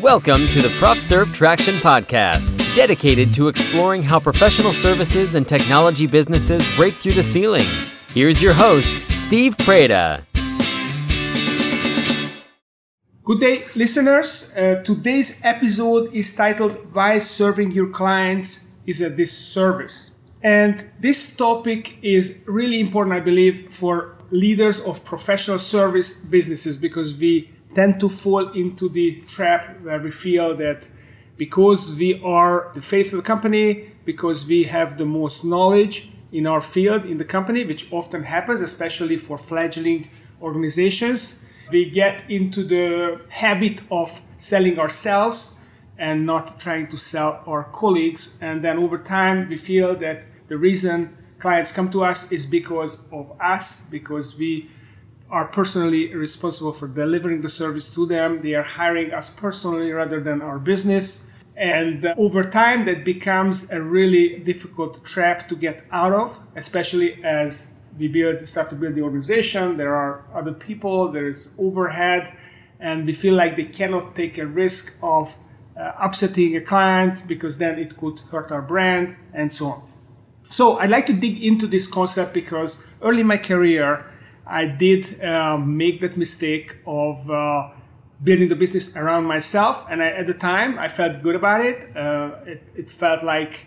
Welcome to the ProfServe Traction Podcast, dedicated to exploring how professional services and technology businesses break through the ceiling. Here's your host, Steve Preda. Good day, listeners. Uh, today's episode is titled Why Serving Your Clients is a Disservice. And this topic is really important, I believe, for leaders of professional service businesses because we tend to fall into the trap where we feel that because we are the face of the company, because we have the most knowledge in our field in the company, which often happens, especially for fledgling organizations, we get into the habit of selling ourselves and not trying to sell our colleagues. And then over time, we feel that the reason clients come to us is because of us, because we are personally responsible for delivering the service to them. They are hiring us personally rather than our business. And uh, over time, that becomes a really difficult trap to get out of, especially as we build, start to build the organization. There are other people, there is overhead, and we feel like they cannot take a risk of uh, upsetting a client because then it could hurt our brand and so on. So I'd like to dig into this concept because early in my career, I did uh, make that mistake of uh, building the business around myself, and I, at the time I felt good about it. Uh, it, it, felt like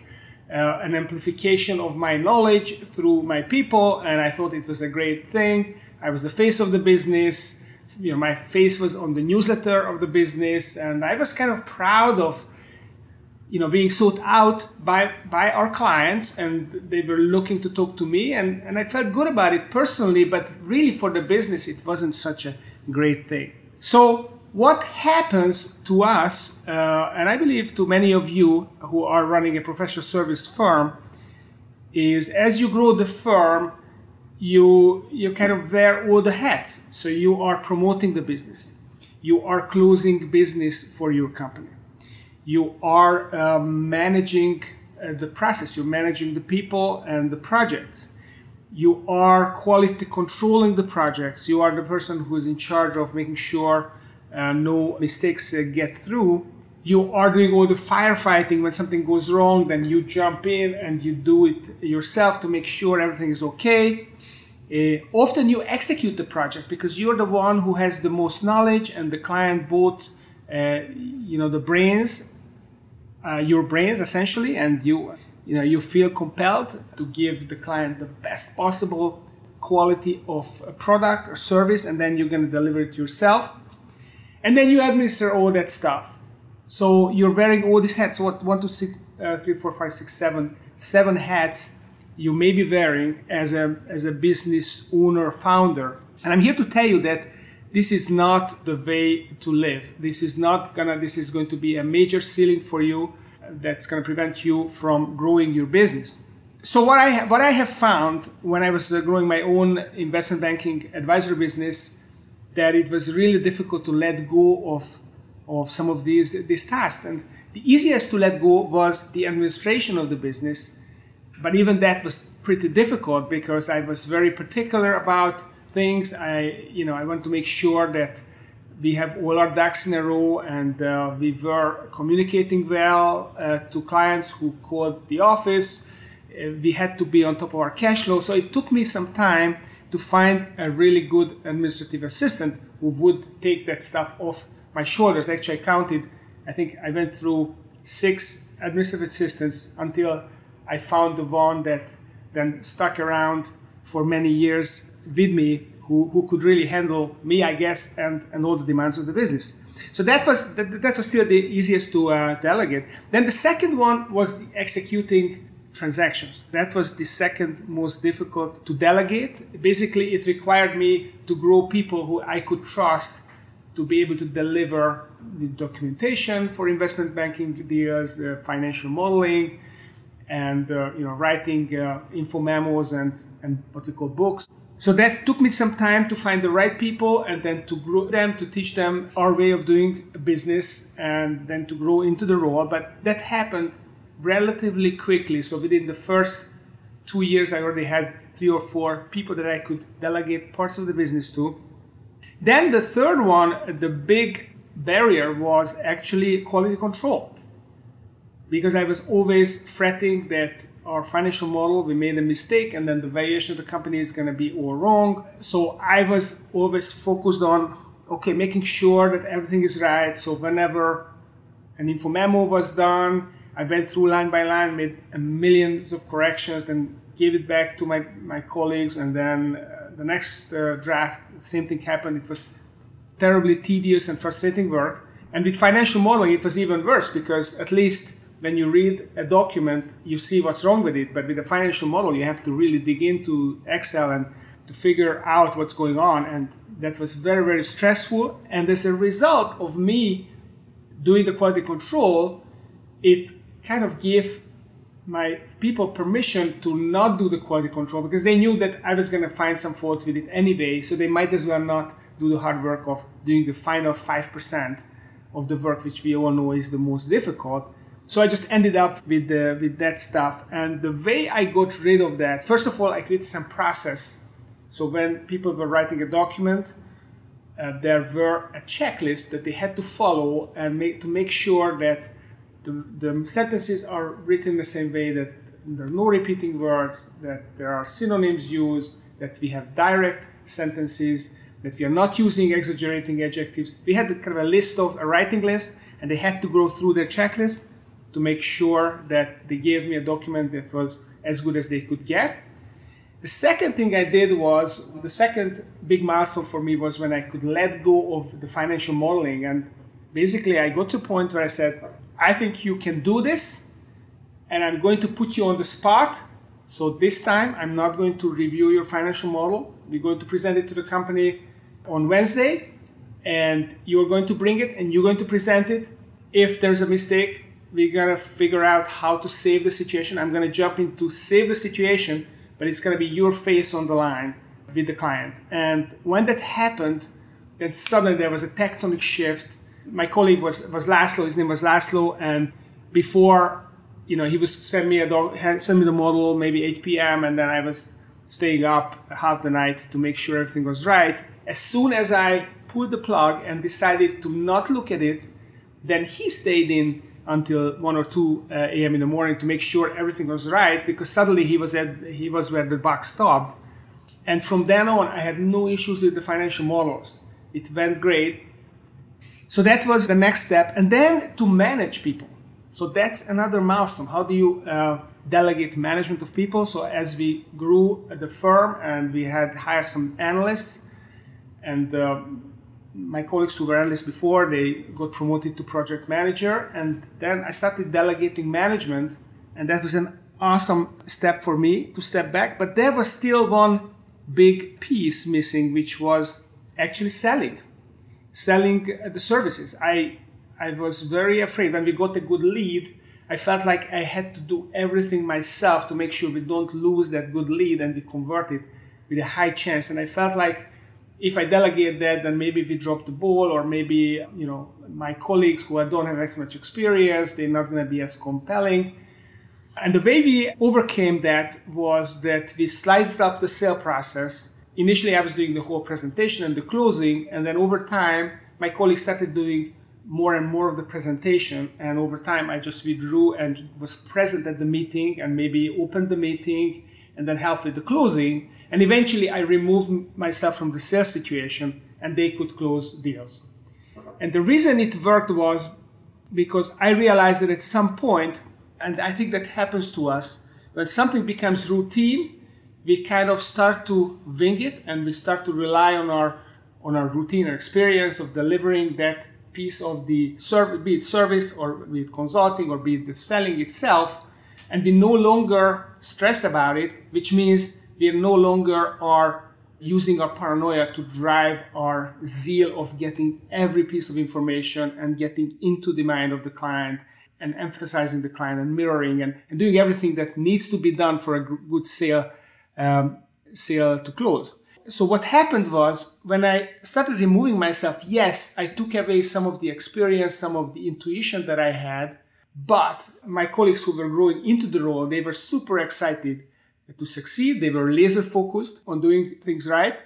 uh, an amplification of my knowledge through my people, and I thought it was a great thing. I was the face of the business. You know, my face was on the newsletter of the business, and I was kind of proud of you know being sought out by by our clients and they were looking to talk to me and and I felt good about it personally but really for the business it wasn't such a great thing. So what happens to us uh, and I believe to many of you who are running a professional service firm is as you grow the firm you you kind of wear all the hats. So you are promoting the business. You are closing business for your company you are uh, managing uh, the process, you're managing the people and the projects. You are quality controlling the projects. You are the person who is in charge of making sure uh, no mistakes uh, get through. You are doing all the firefighting when something goes wrong, then you jump in and you do it yourself to make sure everything is okay. Uh, often you execute the project because you're the one who has the most knowledge and the client both you know the brains uh, your brains essentially and you you know you feel compelled to give the client the best possible quality of a product or service and then you're going to deliver it yourself. And then you administer all that stuff. So you're wearing all these hats. What one two six uh, three four five six seven seven hats you may be wearing as a as a business owner founder. And i'm here to tell you that this is not the way to live. This is not gonna. This is going to be a major ceiling for you. That's gonna prevent you from growing your business. So what I what I have found when I was uh, growing my own investment banking advisory business, that it was really difficult to let go of of some of these these tasks. And the easiest to let go was the administration of the business, but even that was pretty difficult because I was very particular about things. I, you know, I want to make sure that we have all our ducks in a row and uh, we were communicating well uh, to clients who called the office. Uh, we had to be on top of our cash flow. So it took me some time to find a really good administrative assistant who would take that stuff off my shoulders. Actually, I counted, I think I went through six administrative assistants until I found the one that then stuck around for many years with me who, who could really handle me, I guess, and, and all the demands of the business. So that was that, that was still the easiest to uh, delegate. Then the second one was the executing transactions. That was the second most difficult to delegate. Basically, it required me to grow people who I could trust to be able to deliver the documentation for investment banking deals, uh, financial modeling, and uh, you know writing uh, info memos and and what we call books. So that took me some time to find the right people and then to grow them, to teach them our way of doing business and then to grow into the role. But that happened relatively quickly. So within the first two years, I already had three or four people that I could delegate parts of the business to. Then the third one, the big barrier was actually quality control. Because I was always fretting that our financial model, we made a mistake, and then the valuation of the company is going to be all wrong. So I was always focused on, okay, making sure that everything is right. So whenever an info memo was done, I went through line by line, made millions of corrections, and gave it back to my, my colleagues. And then uh, the next uh, draft, same thing happened. It was terribly tedious and frustrating work. And with financial modeling, it was even worse because at least when you read a document, you see what's wrong with it. But with a financial model, you have to really dig into Excel and to figure out what's going on. And that was very, very stressful. And as a result of me doing the quality control, it kind of gave my people permission to not do the quality control because they knew that I was going to find some faults with it anyway. So they might as well not do the hard work of doing the final 5% of the work, which we all know is the most difficult. So I just ended up with, the, with that stuff. And the way I got rid of that, first of all, I created some process. So when people were writing a document, uh, there were a checklist that they had to follow and make, to make sure that the, the sentences are written the same way, that there are no repeating words, that there are synonyms used, that we have direct sentences, that we are not using exaggerating adjectives. We had kind of a list of a writing list, and they had to go through their checklist to make sure that they gave me a document that was as good as they could get. The second thing I did was the second big milestone for me was when I could let go of the financial modeling. And basically, I got to a point where I said, I think you can do this, and I'm going to put you on the spot. So this time, I'm not going to review your financial model. We're going to present it to the company on Wednesday, and you're going to bring it and you're going to present it. If there's a mistake, we're gonna figure out how to save the situation. I'm gonna jump into save the situation, but it's gonna be your face on the line with the client. And when that happened, then suddenly there was a tectonic shift. My colleague was was Laszlo. His name was Laszlo, and before, you know, he was send me a dog, send me the model maybe 8 p.m. and then I was staying up half the night to make sure everything was right. As soon as I pulled the plug and decided to not look at it, then he stayed in until 1 or 2 uh, a.m. in the morning to make sure everything was right because suddenly he was at he was where the buck stopped. And from then on i had no issues with the financial models. It went great. So that was the next step. And then to manage people. So that's another milestone. How do you uh, delegate management of people? So as we grew the firm and we had hired some analysts and uh, my colleagues who were analysts before they got promoted to project manager and then i started delegating management and that was an awesome step for me to step back but there was still one big piece missing which was actually selling selling uh, the services. I i was very afraid. When we got a good lead i felt like i had to do everything myself to make sure we don't lose that good lead and we convert it with a high chance and i felt like if I delegate that, then maybe we drop the ball, or maybe you know my colleagues who don't have as much experience, they're not going to be as compelling. And the way we overcame that was that we sliced up the sale process. Initially, I was doing the whole presentation and the closing, and then over time, my colleagues started doing more and more of the presentation. And over time, I just withdrew and was present at the meeting and maybe opened the meeting and then help with the closing. And eventually, I removed myself from the sales situation and they could close deals. And the reason it worked was because I realized that at some point, and I think that happens to us, when something becomes routine, we kind of start to wing it and we start to rely on our on our routine or experience of delivering that piece of the service, be it service or be it consulting or be it the selling itself, and we no longer stress about it, which means we no longer are using our paranoia to drive our zeal of getting every piece of information and getting into the mind of the client and emphasizing the client and mirroring and, and doing everything that needs to be done for a good sale um, sale to close. So what happened was when I started removing myself, yes, I took away some of the experience, some of the intuition that I had, but my colleagues who were growing into the role, they were super excited to succeed. They were laser focused on doing things right.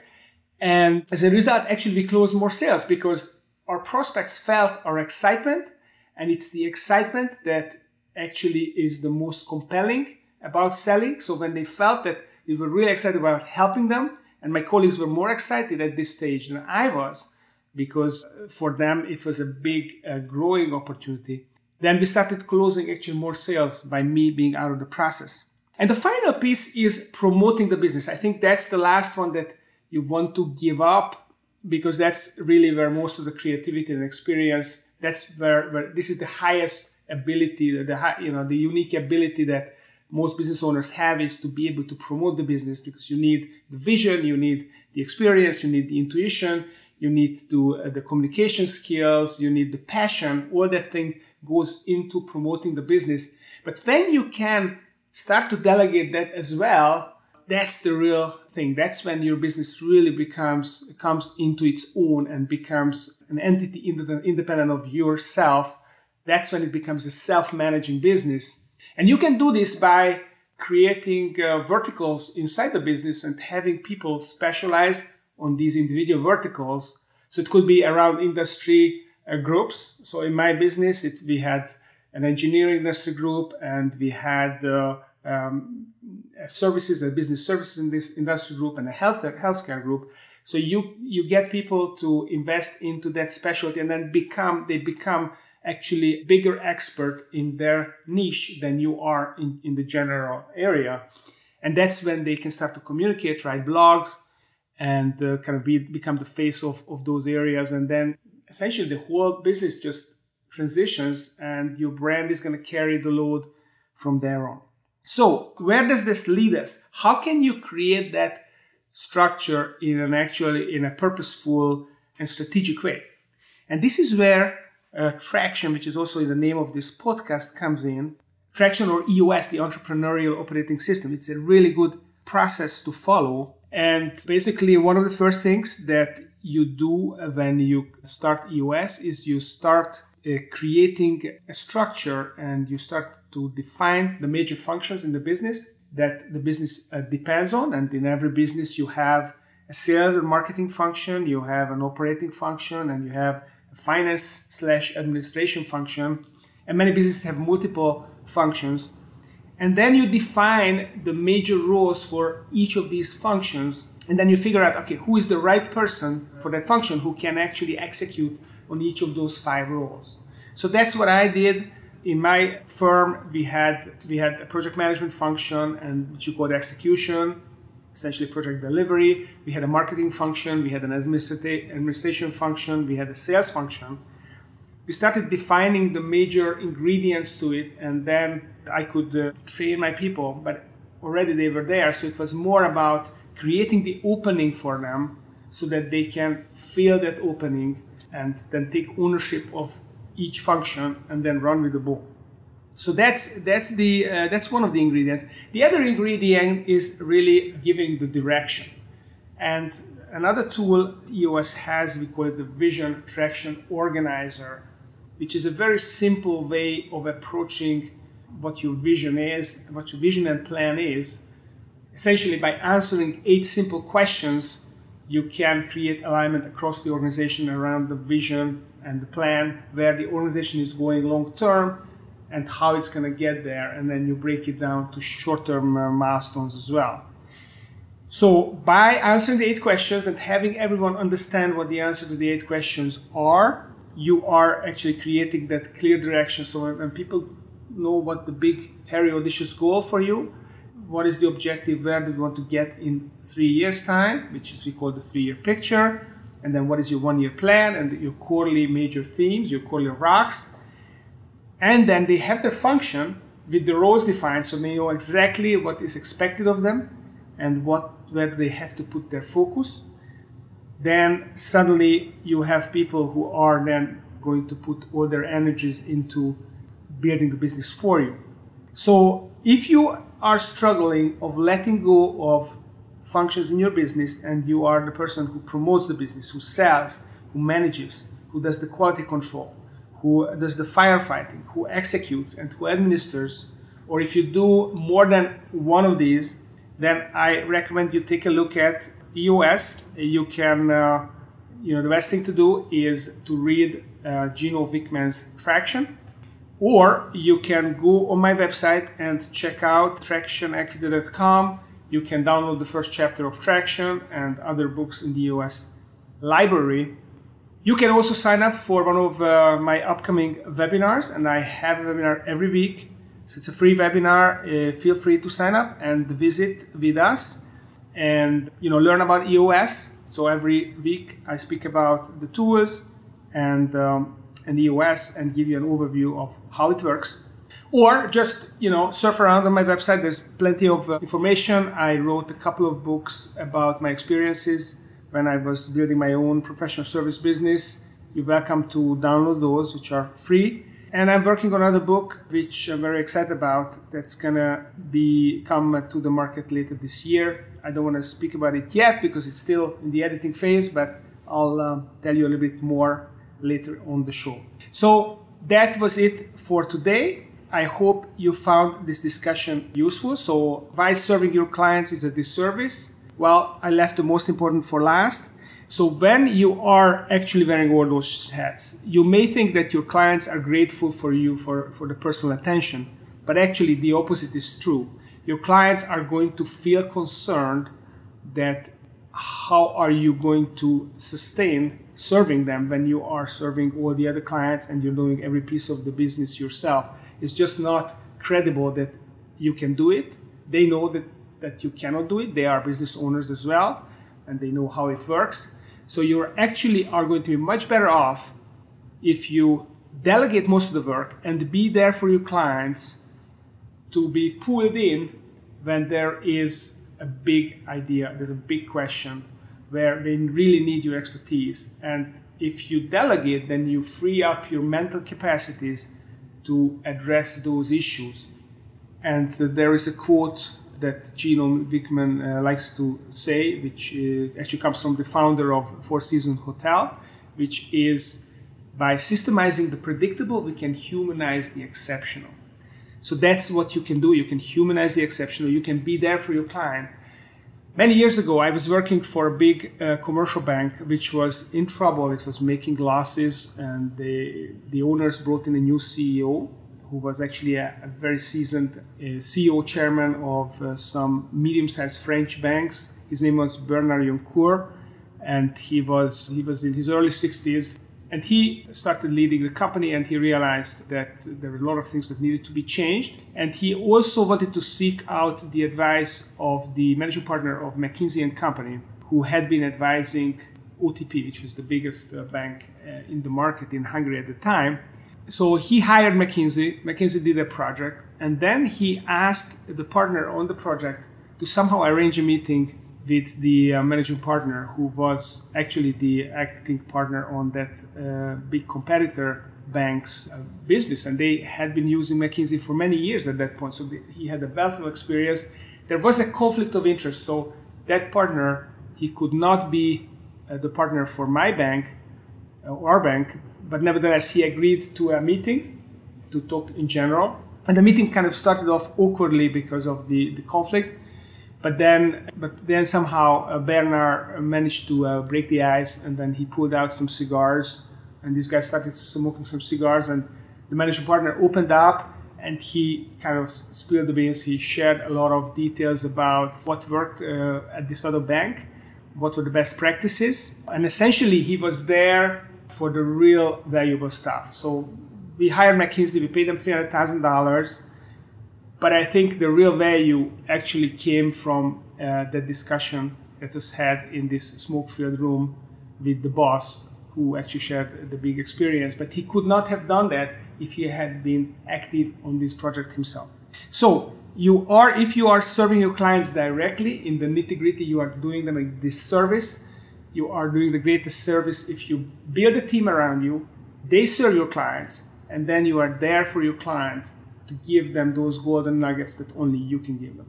And as a result, actually, we closed more sales because our prospects felt our excitement, and it's the excitement that actually is the most compelling about selling. So when they felt that we were really excited about helping them, and my colleagues were more excited at this stage than I was, because for them it was a big uh, growing opportunity. Then we started closing actually more sales by me being out of the process. And the final piece is promoting the business. I think that's the last one that you want to give up because that's really where most of the creativity and experience that's where, where this is the highest ability the you know the unique ability that most business owners have is to be able to promote the business because you need the vision you need the experience you need the intuition you need to uh, the communication skills you need the passion all that thing goes into promoting the business. But when you can start to delegate that as well. That's the real thing. That's when your business really becomes comes into its own and becomes an entity independent of yourself. That's when it becomes a self-managing business. And you can do this by creating uh, verticals inside the business and having people specialize on these individual verticals. So it could be around industry groups so in my business it, we had an engineering industry group and we had uh, um, services and business services in this industry group and a health healthcare group. So you you get people to invest into that specialty and then become they become actually bigger expert in their niche than you are in, in the general area. And that's when they can start to communicate, write blogs, and uh, kind of be, become the face of, of those areas. And then essentially the whole business just transitions and your brand is going to carry the load from there on. So, where does this lead us? How can you create that structure in an actually in a purposeful and strategic way? And this is where uh, traction, which is also in the name of this podcast, comes in. Traction or EOS, the entrepreneurial operating system. It's a really good process to follow. And basically, one of the first things that you do when you start EOS is you start uh, creating a structure and you start to define the major functions in the business that the business uh, depends on. And in every business, you have a sales and marketing function, you have an operating function, and you have a finance slash administration function. And many businesses have multiple functions. And then you define the major roles for each of these functions. And then you figure out, okay, who is the right person for that function who can actually execute on each of those five roles. So that's what I did. In my firm, we had we had a project management function and which you call execution, essentially project delivery. We had a marketing function, we had an administration function, we had a sales function. We started defining the major ingredients to it, and then I could uh, train my people, but already they were there. So it was more about creating the opening for them so that they can fill that opening and then take ownership of each function and then run with the ball. So that's that's the uh, that's one of the ingredients. The other ingredient is really giving the direction. And another tool EOS has, we call it the Vision Traction Organizer, which is a very simple way of approaching what your vision is, what your vision and plan is. Essentially, by answering eight simple questions, you can create alignment across the organization around the vision and the plan, where the organization is going long term and how it's going to get there. And then you break it down to short term uh, milestones as well. So, by answering the eight questions and having everyone understand what the answer to the eight questions are, you are actually creating that clear direction. So, when people know what the big, hairy, audacious goal for you, what is the objective, where do you want to get in three years' time, which is we call the three year picture, and then what is your one year plan and your quarterly major themes, your quarterly rocks. And then they have their function with the roles defined so they know exactly what is expected of them and what where they have to put their focus. Then suddenly you have people who are then going to put all their energies into building the business for you. So if you are struggling of letting go of functions in your business and you are the person who promotes the business, who sells, who manages, who does the quality control, who does the firefighting, who executes and who administers, or if you do more than one of these, then I recommend you take a look at EOS. You can uh, you know, the best thing to do is to read uh, Gino Wickman's Traction, or you can go on my website and check out tractionequity.com. You can download the first chapter of Traction and other books in the EOS library. You can also sign up for one of uh, my upcoming webinars, and I have a webinar every week. So it's a free webinar. Uh, feel free to sign up and visit with us, and you know learn about EOS. So every week I speak about the tools and um, and EOS, and give you an overview of how it works. Or just you know surf around on my website. There's plenty of uh, information. I wrote a couple of books about my experiences when I was building my own professional service business. You're welcome to download those, which are free. And I'm working on another book, which I'm very excited about. That's gonna be come to the market later this year. I don't want to speak about it yet because it's still in the editing phase, but I'll um, tell you a little bit more later on the show. So that was it for today. I hope you found this discussion useful. So, why serving your clients is a disservice? Well, I left the most important for last. So, when you are actually wearing all those hats, you may think that your clients are grateful for you for, for the personal attention, but actually, the opposite is true. Your clients are going to feel concerned that how are you going to sustain serving them when you are serving all the other clients and you're doing every piece of the business yourself? It's just not credible that you can do it. They know that, that you cannot do it. They are business owners as well and they know how it works. So you actually are going to be much better off if you delegate most of the work and be there for your clients to be pulled in when there is a big idea, there's a big question where they really need your expertise. And if you delegate, then you free up your mental capacities to address those issues. And uh, there is a quote that Gino Wickman uh, likes to say, which uh, actually comes from the founder of Four Seasons Hotel, which is by systemizing the predictable, we can humanize the exceptional. So that's what you can do. You can humanize the exceptional. You can be there for your client. Many years ago, I was working for a big uh, commercial bank which was in trouble. It was making losses, and the, the owners brought in a new CEO who was actually a, a very seasoned uh, CEO chairman of uh, some medium sized French banks. His name was Bernard Yoncourt, and he was, he was in his early 60s and he started leading the company and he realized that there were a lot of things that needed to be changed. And he also wanted to seek out the advice of the managing partner of McKinsey and Company, who had been advising OTP, which was the biggest uh, bank uh, in the market in Hungary at the time. So he hired McKinsey. McKinsey did a project, and then he asked the partner on the project to somehow arrange a meeting with the uh, managing partner who was actually the acting partner on that uh, big competitor bank's uh, business. And they had been using mckinsey for many years at that point. So the, he had a of experience. There was a conflict of interest. So that partner he could not be uh, the partner for my bank uh, our bank but nevertheless he agreed to a meeting to talk in general. And the meeting kind of started off awkwardly because of the, the conflict but then, but then somehow uh, Bernard managed to uh, break the ice, and then he pulled out some cigars, and these guys started smoking some cigars, and the managing partner opened up, and he kind of spilled the beans. He shared a lot of details about what worked uh, at this other bank, what were the best practices, and essentially he was there for the real valuable stuff. So we hired McKinsey. We paid them three hundred thousand dollars but I think the real value actually came from uh, the discussion that was had in this smoke-filled room with the boss, who actually shared the big experience. But he could not have done that if he had been active on this project himself. So you are, if you are serving your clients directly in the nitty-gritty, you are doing them a disservice. You are doing the greatest service if you build a team around you. They serve your clients, and then you are there for your client to give them those golden nuggets that only you can give them.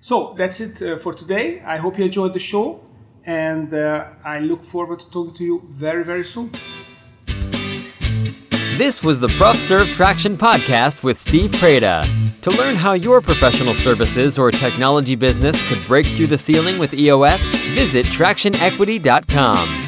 So that's it uh, for today. I hope you enjoyed the show, and uh, I look forward to talking to you very, very soon. This was the Prof Serve Traction Podcast with Steve Preda. To learn how your professional services or technology business could break through the ceiling with EOS, visit tractionequity.com.